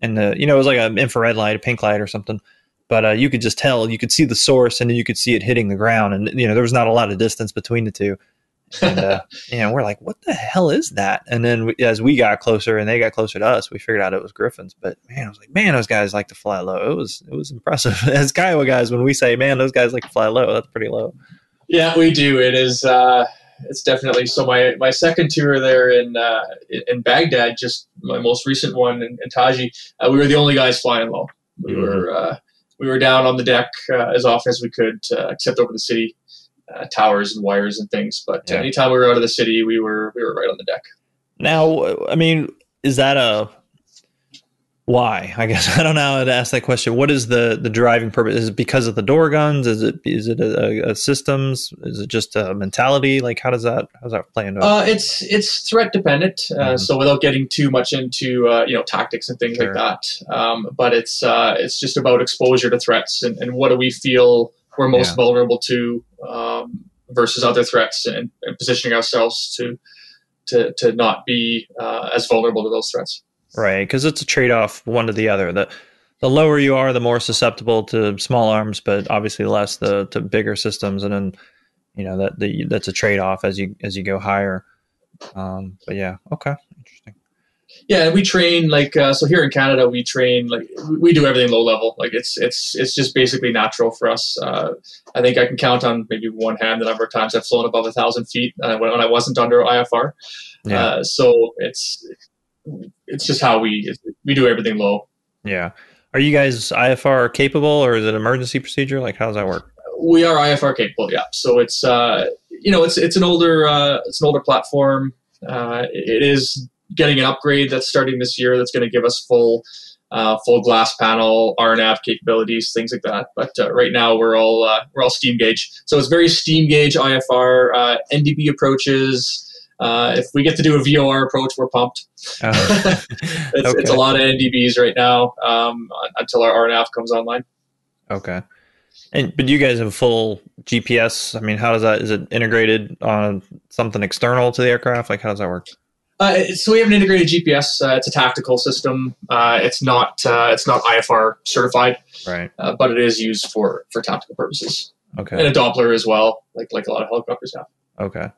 and the you know it was like an infrared light, a pink light or something. But uh, you could just tell, you could see the source, and then you could see it hitting the ground, and you know there was not a lot of distance between the two. And uh, you know we're like, what the hell is that? And then we, as we got closer and they got closer to us, we figured out it was Griffons. But man, I was like, man, those guys like to fly low. It was it was impressive. As Kiowa guys, when we say, man, those guys like to fly low, that's pretty low. Yeah, we do. It is. Uh, it's definitely so. My my second tour there in uh, in Baghdad, just my most recent one in, in Taji, uh, we were the only guys flying low. We Mhm. were uh, we were down on the deck uh, as often as we could, uh, except over the city uh, towers and wires and things. But Yeah. anytime we were out of the city, we were we were right on the deck. Now, I mean, is that a why? I guess I don't know how to ask that question. What is the the driving purpose? Is it because of the door guns? Is it is it a, a systems? Is it just a mentality? Like how does that how does that play into it? Uh, it's it's threat dependent. Uh, Mhm. So without getting too much into uh, you know tactics and things Sure. like that, um, but it's uh, it's just about exposure to threats and, and what do we feel we're most Yeah. vulnerable to um, versus other threats and, and positioning ourselves to to to not be uh, as vulnerable to those threats. Right, because it's a trade off one to the other. The the lower you are, the more susceptible to small arms, but obviously less the to bigger systems, and then you know that the that's a trade off as you as you go higher. Um, but yeah, okay, interesting. Yeah, we train like uh, so here in Canada. We train like we- we do everything low level. Like it's it's it's just basically natural for us. Uh, I think I can count on maybe one hand the number of times I've flown above a thousand feet uh, when, when I wasn't under IFR. Yeah, Uh, so it's it's just how we we do everything low. yeah. Are you guys IFR capable, or is it an emergency procedure? Like, how does that work? We are IFR capable, yeah. So it's uh, you know it's it's an older uh, it's an older platform. Uh, it is getting an upgrade that's starting this year. That's going to give us full uh, full glass panel RNAV capabilities, things like that. But uh, right now we're all uh, we're all steam gauge. So it's very steam gauge IFR uh, NDB approaches. Uh, if we get to do a VOR approach, we're pumped. Uh, It's, it's a lot of NDBs right now um, until our RNAV comes online. Okay. And but you guys have full GPS. I mean, how does that? Is it integrated on something external to the aircraft? Like, how does that work? Uh, so we have an integrated GPS. Uh, it's a tactical system. Uh, it's not uh, it's not IFR certified, Right. uh, but it is used for for tactical purposes Okay. and a Doppler as well, like like a lot of helicopters have. Okay.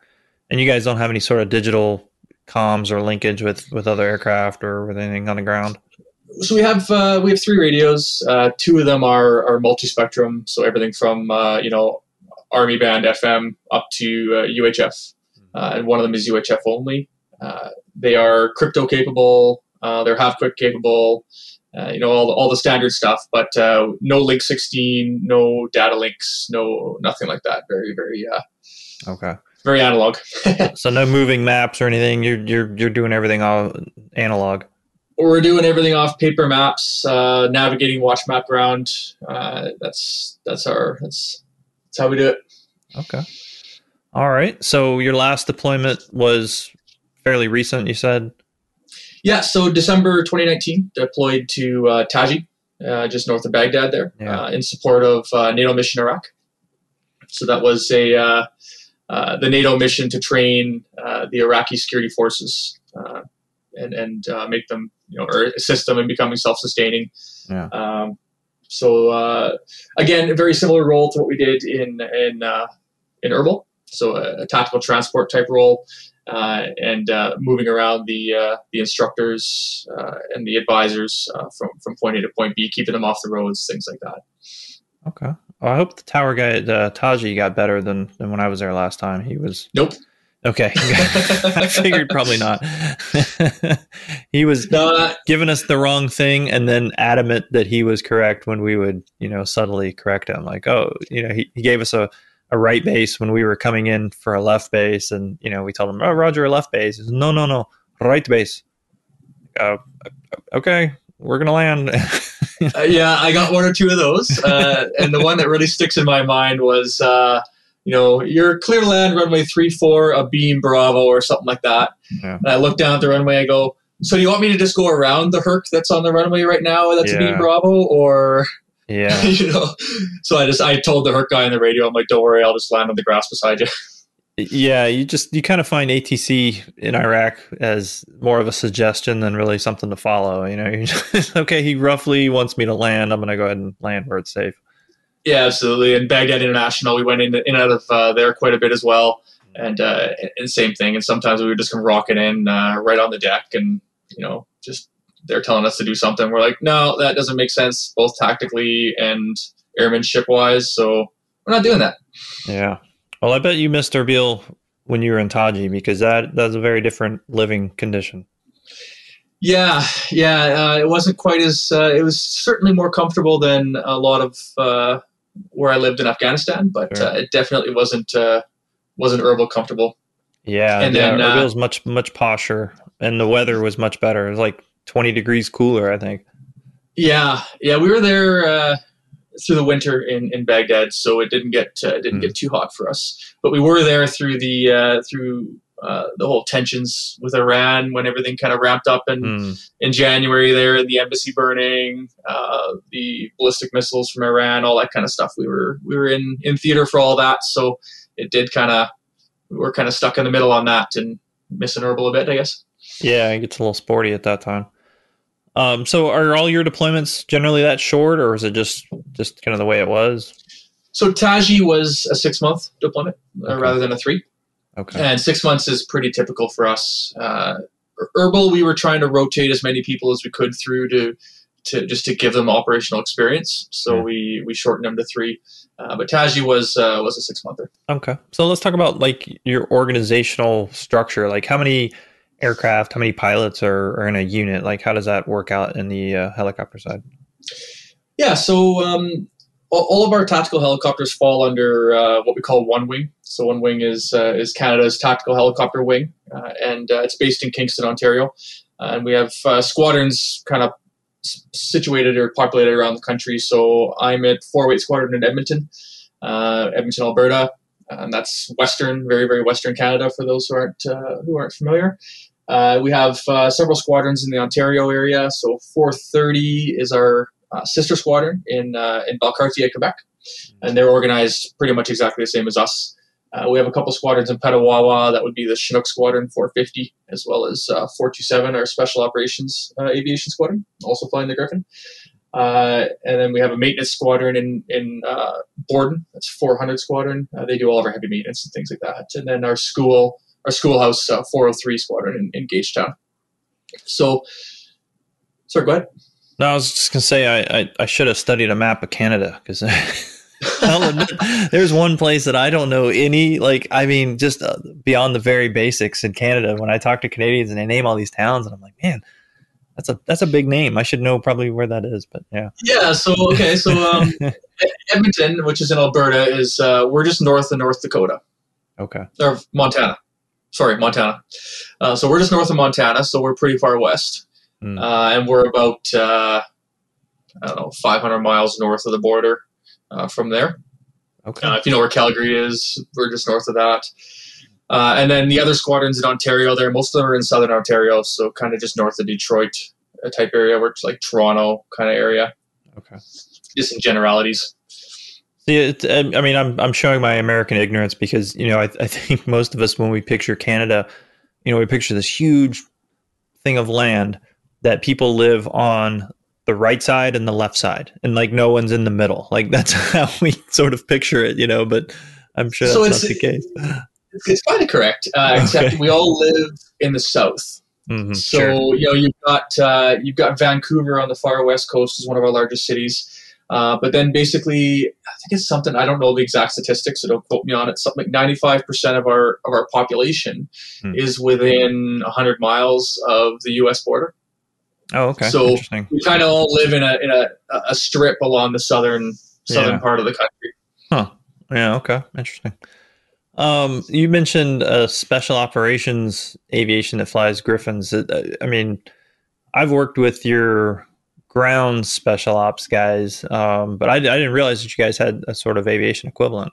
And you guys don't have any sort of digital comms or linkage with with other aircraft or with anything on the ground? So we have uh, we have three radios. Uh, two of them are are multi spectrum, so everything from uh, you know Army band FM up to uh, UHF, uh, and one of them is UHF only. Uh, they are crypto capable. Uh, they're Have Quick capable. Uh, you know all the, all the standard stuff, but uh, no link 16, no data links, no nothing like that. Very very uh, Okay. Very analog. So no moving maps or anything. You're you're you're doing everything all analog. We're doing everything off paper maps, uh, navigating watch map ground. Uh, that's that's our that's that's how we do it. Okay. All right. So your last deployment was fairly recent. You said. Yeah, so December 2019, deployed to uh, Taji, uh, just north of Baghdad, there, Yeah. uh, in support of uh, NATO mission Iraq. So that was a uh, the NATO mission to train uh, the Iraqi security forces uh, and and uh, make them, you know, or assist them in becoming self-sustaining. Yeah. Um, so uh, again, a very similar role to what we did in in uh, in Erbil. So a, a tactical transport type role uh, and uh, moving around the uh, the instructors uh, and the advisors uh, from from point A to point B, keeping them off the roads, things like that. Okay. Well, I hope the tower guy at uh, Taji got better than than when I was there last time. He was Nope. okay. I figured probably not. he was No, giving us the wrong thing and then adamant that he was correct when we would, you know, subtly correct him. Like, oh, you know, he, he gave us a, a right base when we were coming in for a left base. And, you know, we told him, oh, Roger, a left base. Says, no, no, no, right base. Uh, okay, we're going to land. uh, yeah, I got one or two of those, uh, and the one that really sticks in my mind was, uh, you know, your clear land runway three four, a beam Bravo or something like that. Yeah. And I look down at the runway, I go, so do you want me to just go around the Herc that's on the runway right now? That's a beam Bravo, or Yeah. you know. So I just I told the Herc guy on the radio, I'm like, don't worry, I'll just land on the grass beside you. Yeah, you just you kind of find ATC in Iraq as more of a suggestion than really something to follow. You know, you're just, okay, he roughly wants me to land. I'm going to go ahead and land where it's safe. Yeah, absolutely. And Baghdad International, we went in, in and out of uh, there quite a bit as well. And, uh, and same thing. And sometimes we would just come rocking in uh, right on the deck and, you know, just they're telling us to do something. We're like, no, that doesn't make sense, both tactically and airmanship wise. So we're not doing that. Yeah. Well, I bet you missed Erbil when you were in Taji because that that's a very different living condition. Yeah, yeah, uh, it wasn't quite as. Uh, it was certainly more comfortable than a lot of uh, where I lived in Afghanistan, but Sure. uh, it definitely wasn't uh, wasn't Erbil comfortable. Yeah, And yeah. then, uh, Erbil's much much posher, and the weather was much better. It was like 20 degrees cooler, I think. Yeah, yeah, we were there uh, through the winter in, in Baghdad, so it didn't get uh, didn't Mm. get too hot for us. But we were there through the uh, through uh, the whole tensions with Iran when everything kind of ramped up in, Mm. in January. There, the embassy burning, uh, the ballistic missiles from Iran, all that kind of stuff. We were we were in in theater for all that, so it did kind of we were kind of stuck in the middle on that and missing Erbil a bit, I guess. Yeah, it gets a little sporty at that time. Um, so are all your deployments generally that short, or is it just just kind of the way it was? So Taji was a six month deployment uh, rather than a three. Okay. and six months is pretty typical for us. Uh, Erbil, we were trying to rotate as many people as we could through to to just to give them operational experience. So Yeah. we we shortened them to three. Uh, but Taji was uh, was a six monther. Okay. So let's talk about like your organizational structure. Like how many aircraft, how many pilots are, are in a unit? Like how does that work out in the uh, helicopter side? Yeah. So um, all, of our tactical helicopters fall under uh, what we call one wing. So one wing is uh, is Canada's tactical helicopter wing, uh, and uh, it's based in Kingston, Ontario. Uh, and we have squadrons kind of situated or populated around the country. So I'm at 408 Squadron in Edmonton, Edmonton, Alberta, and that's western, very very western Canada for those who aren't uh, who aren't familiar. Uh, we have uh, several squadrons in the Ontario area. So 430 is our sister squadron in in Valcartier, Quebec, and they're organized pretty much exactly the same as us. Uh, we have a couple squadrons in Petawawa. That would be the Chinook Squadron 450, as well as uh, 427, our Special Operations uh, Aviation Squadron, also flying the Griffon. Uh, and then we have a maintenance squadron in in uh, Borden. That's 400 Squadron. Uh, they do all of our heavy maintenance and things like that. And then our school, our schoolhouse uh, 403 Squadron in, in Gagetown. So, sorry, go ahead. No, I was just gonna say I I, I should have studied a map of Canada because there's one place that I don't know any like I mean just uh, beyond the very basics in Canada. When I talk to Canadians and they name all these towns, and I'm like, man, that's a that's a big name. I should know probably where that is, but yeah. Yeah. So okay. So um, Edmonton, which is in Alberta, is uh, we're just north of North Dakota. Okay. or Montana. Sorry, Montana. Uh, so we're just north of Montana, so we're pretty far west, Hmm. uh, and we're about uh, I don't know 500 miles north of the border uh, from there. Okay. Uh, if you know where Calgary is, we're just north of that. Uh, and then the other squadrons in Ontario, there most of them are in southern Ontario, so kind of just north of Detroit uh, type area, where it's like Toronto kind of area, okay. just in generalities. See, it, I mean, I'm I'm showing my American ignorance because you know I, I think most of us when we picture Canada, you know, we picture this huge thing of land that people live on the right side and the left side, and like no one's in the middle. Like that's how we sort of picture it, you know. But I'm sure that's So not the case. It's, kind of correct, uh, except we all live in the south. Mhm, So sure. you know you've got uh, you've got Vancouver on the far west coast is one of our largest cities, uh, but then basically I think it's something I don't know the exact statistics, so don't quote me on it. Something like ninety five percent of our of our population Hmm. is within hundred miles of the U.S. border. Oh, okay. so- Interesting. We kind of all live in a in a, a strip along the southern southern Yeah. part of the country. Huh. Yeah. Okay. Interesting. Um, you mentioned uh, special operations aviation that flies Griffons. Uh, I mean, I've worked with your ground special ops guys, um, but I, I didn't realize that you guys had a sort of aviation equivalent.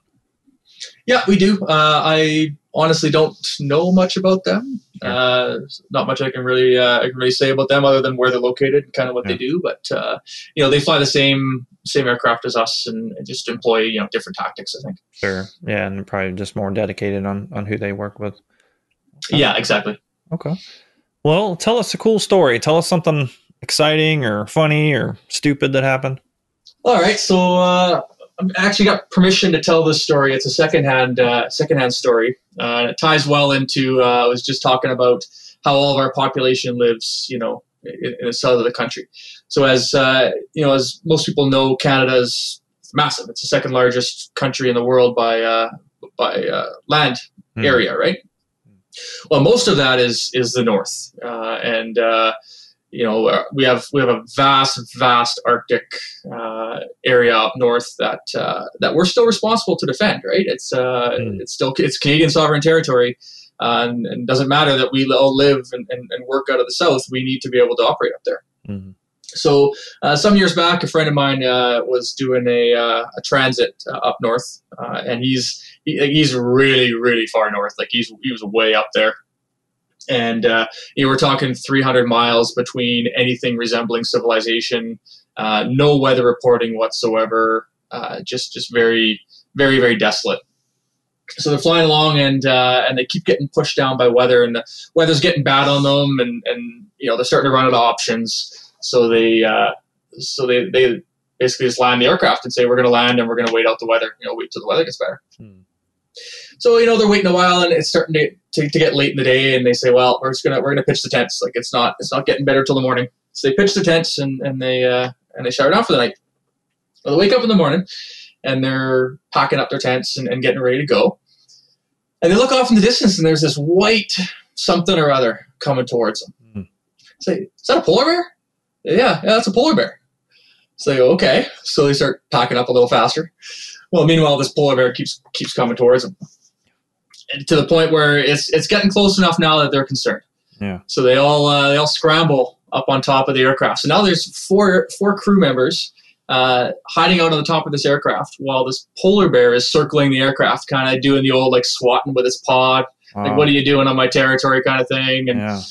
Yeah, we do. Uh, I honestly don't know much about them. Uh, not much I can really uh, I can really say about them other than where they're located, and kind of what Yeah. they do. But uh, you know, they fly the same same aircraft as us and just employ you know different tactics. I think. Sure. Yeah, and probably just more dedicated on on who they work with. Yeah, exactly. Okay. Well, tell us a cool story. Tell us something exciting or funny or stupid that happened. All right, so uh, I actually got permission to tell this story. It's a secondhand uh, secondhand story. Uh, it ties well into uh, I was just talking about how all of our population lives, you know, in, in the south of the country. So as uh, you know, as most people know, Canada is massive. It's the second largest country in the world by uh, by uh, land Hmm. area, right? Well, most of that is is the north, uh, and uh, you know uh, we have we have a vast, vast Arctic uh, area up north that uh, that we're still responsible to defend. Right? It's uh, Hmm. it's still it's Canadian sovereign territory, uh, and, and it doesn't matter that we all live and, and, and work out of the south. We need to be able to operate up there. Mhm. So uh, some years back, a friend of mine uh, was doing a, uh, a transit uh, up north, uh, and he's he, he's really really far north. Like he's he was way up there, and uh, you know, we're talking 300 miles between anything resembling civilization. Uh, no weather reporting whatsoever. Uh, just just very very very desolate. So they're flying along and uh, and they keep getting pushed down by weather, and the weather's getting bad on them, and and you know they're starting to run out of options. So they uh, so they they basically just land the aircraft and say we're going to land and we're going to wait out the weather. You know, wait till the weather gets better. Hmm. So you know they're waiting a while and it's starting to, to, to get late in the day, and they say, well, we're just gonna we're gonna pitch the tents. Like it's not it's not getting better till the morning. So they pitch the tents and and they uh, and they shower down for the night. Well, they wake up in the morning and they're packing up their tents and, and getting ready to go. And they look off in the distance and there's this white something or other coming towards them. Hmm. Say, is that a polar bear? Yeah, yeah, that's a polar bear. So they go, okay. So they start packing up a little faster. Well, meanwhile, this polar bear keeps keeps coming towards them, to the point where it's it's getting close enough now that they're concerned. Yeah. So they all uh, they all scramble up on top of the aircraft. So now there's four four crew members uh, hiding out on the top of this aircraft while this polar bear is circling the aircraft, kind of doing the old like swatting with his paw, like what are you doing on my territory kind of thing. And yeah.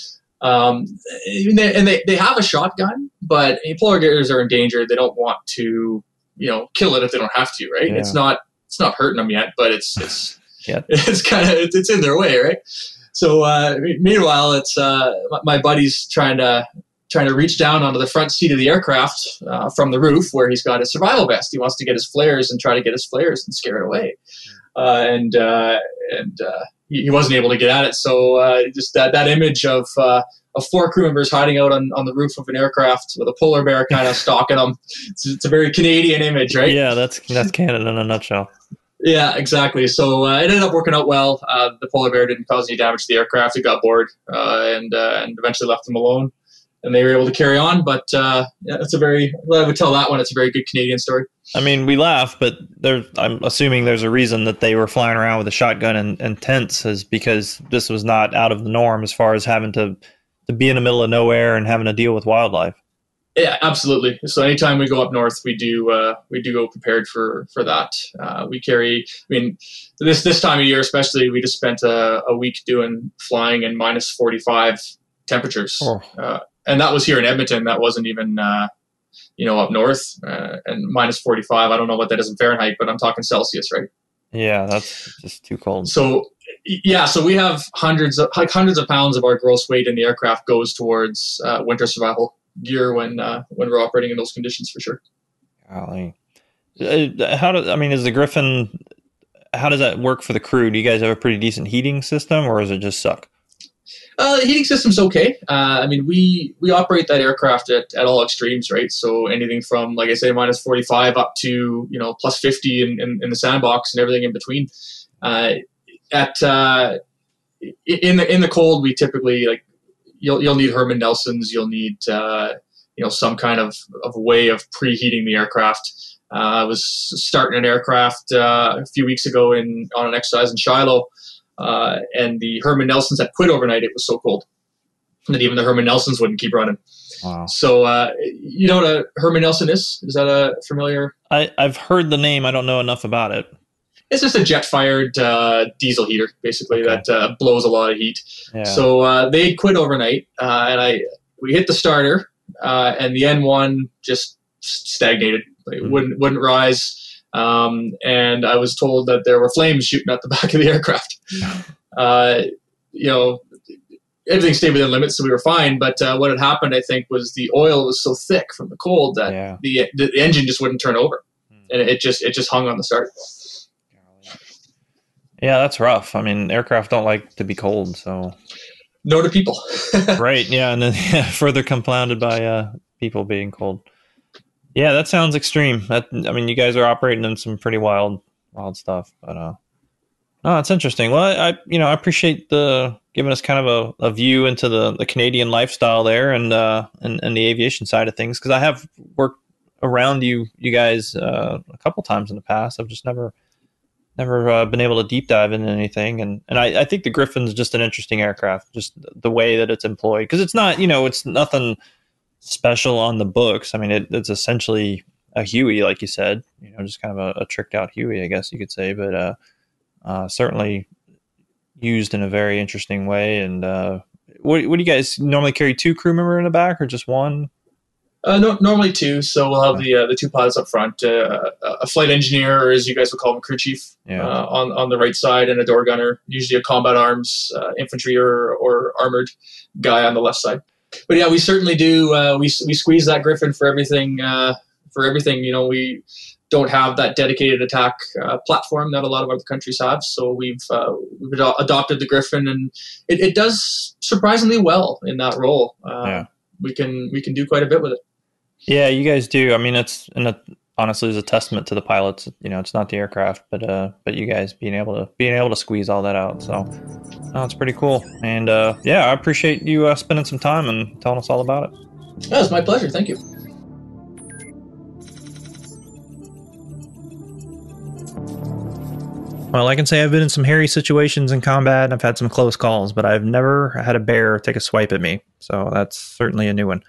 um, and they, and they, they have a shotgun, but polar bears are endangered. They don't want to, you know, kill it if they don't have to, right? Yeah. It's not it's not hurting them yet, but it's it's Yeah. it's kind of it's, in their way, right? So uh, meanwhile, it's uh, my- my buddy's trying to trying to reach down onto the front seat of the aircraft uh, from the roof where he's got his survival vest. He wants to get his flares and try to get his flares and scare it away. Uh, and uh, and uh, he, he wasn't able to get at it. So uh, just that that image of uh, of four crew members hiding out on, on the roof of an aircraft with a polar bear kind of stalking them. It's, it's a very Canadian image, right? Yeah, that's that's Canada in a nutshell. Yeah, exactly. So uh, it ended up working out well. Uh, the polar bear didn't cause any damage to the aircraft. It got bored uh, and uh, and eventually left them alone, and they were able to carry on. But uh, yeah, it's a very I would tell that one. It's a very good Canadian story. I mean, we laugh, but there. I'm assuming there's a reason that they were flying around with a shotgun and, and tents, is because this was not out of the norm as far as having to to be in the middle of nowhere and having to deal with wildlife. Yeah, absolutely. So anytime we go up north, we do uh, we do go prepared for for that. Uh, we carry. I mean, this this time of year, especially, we just spent a, a week doing flying in minus forty five temperatures, Oh. uh, and that was here in Edmonton. That wasn't even uh, you know up north uh, and minus forty five. I don't know what that is in Fahrenheit, but I'm talking Celsius, right? Yeah, that's just too cold. So yeah, so we have hundreds of like hundreds of pounds of our gross weight in the aircraft goes towards uh, winter survival gear when uh, when we're operating in those conditions for sure. Golly. Uh, How do I mean? Is the Griffon? How does that work for the crew? Do you guys have a pretty decent heating system, or does it just suck? Uh, the heating system's okay. Uh, I mean, we we operate that aircraft at, at all extremes, right? So anything from, like I say, minus 45 up to, you know, plus 50 in, in, in the sandbox and everything in between. Uh, at uh, in the in the cold, we typically like you'll you'll need Herman Nelsons. You'll need uh, you know some kind of, of way of preheating the aircraft. Uh, I was starting an aircraft uh, a few weeks ago in on an exercise in Shilo, uh, and the Herman Nelsons had quit overnight. It was so cold that even the Herman Nelsons wouldn't keep running. Wow. So uh, you know what a Herman Nelson is? Is that a familiar? I, I've heard the name. I don't know enough about it. It's just a jet fired uh, diesel heater, basically Okay. that uh, blows a lot of heat. Yeah. So uh, they quit overnight, uh, and I we hit the starter, uh, and the N1 just stagnated. It Mhm. wouldn't wouldn't rise. Um, and I was told that there were flames shooting out the back of the aircraft. uh, you know, everything stayed within limits, so we were fine. But uh, what had happened, I think, was the oil was so thick from the cold that yeah. the, the engine just wouldn't turn over, Hmm. and it just it just hung on the start. Yeah, that's rough. I mean, aircraft don't like to be cold, so No to people. right. Yeah, and then yeah, further compounded by uh, people being cold. Yeah, that sounds extreme. That I mean, you guys are operating in some pretty wild, wild stuff. But uh, no, it's interesting. Well, I, I you know I appreciate the giving us kind of a, a view into the, the Canadian lifestyle there and uh and, and the aviation side of things because I have worked around you you guys uh, a couple times in the past. I've just never never uh, been able to deep dive into anything. And and I, I think the Griffon's just an interesting aircraft just the way that it's employed. Because it's not you know it's nothing special on the books. I mean it, it's essentially a huey like you said you know just kind of a, a tricked out huey i guess you could say. But uh, uh certainly used in a very interesting way. And uh what, what do you guys normally carry two crew member in the back or just one Uh, no, normally two. So we'll have the uh, the two pilots up front, uh, a flight engineer, or as you guys would call him, crew chief, Yeah. uh, on on the right side, and a door gunner, usually a combat arms, uh, infantry or or armored guy on the left side. But yeah, we certainly do. Uh, we we squeeze that Griffon for everything. Uh, for everything, you know, we don't have that dedicated attack uh, platform that a lot of other countries have. So we've uh, we've ado- adopted the Griffon, and it, it does surprisingly well in that role. Uh, Yeah. We can we can do quite a bit with it. Yeah, you guys do. I mean, it's and it honestly is a testament to the pilots. You know, it's not the aircraft, but uh, but you guys being able to being able to squeeze all that out. So, no, it's pretty cool. And uh, yeah, I appreciate you uh, spending some time and telling us all about it. Yeah, it's my pleasure. Thank you. Well, I can say I've been in some hairy situations in combat and I've had some close calls, but I've never had a bear take a swipe at me. So that's certainly a new one.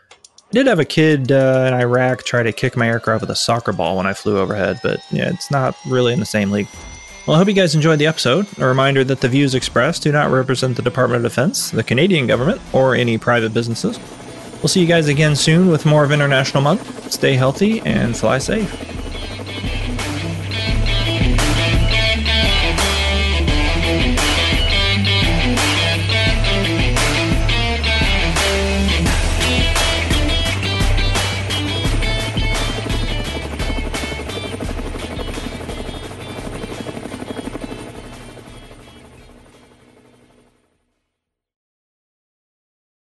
I did have a kid uh, in Iraq try to kick my aircraft with a soccer ball when I flew overhead, but yeah, it's not really in the same league. Well, I hope you guys enjoyed the episode. A reminder that the views expressed do not represent the Department of Defense, the Canadian government, or any private businesses. We'll see you guys again soon with more of International Month. Stay healthy and fly safe.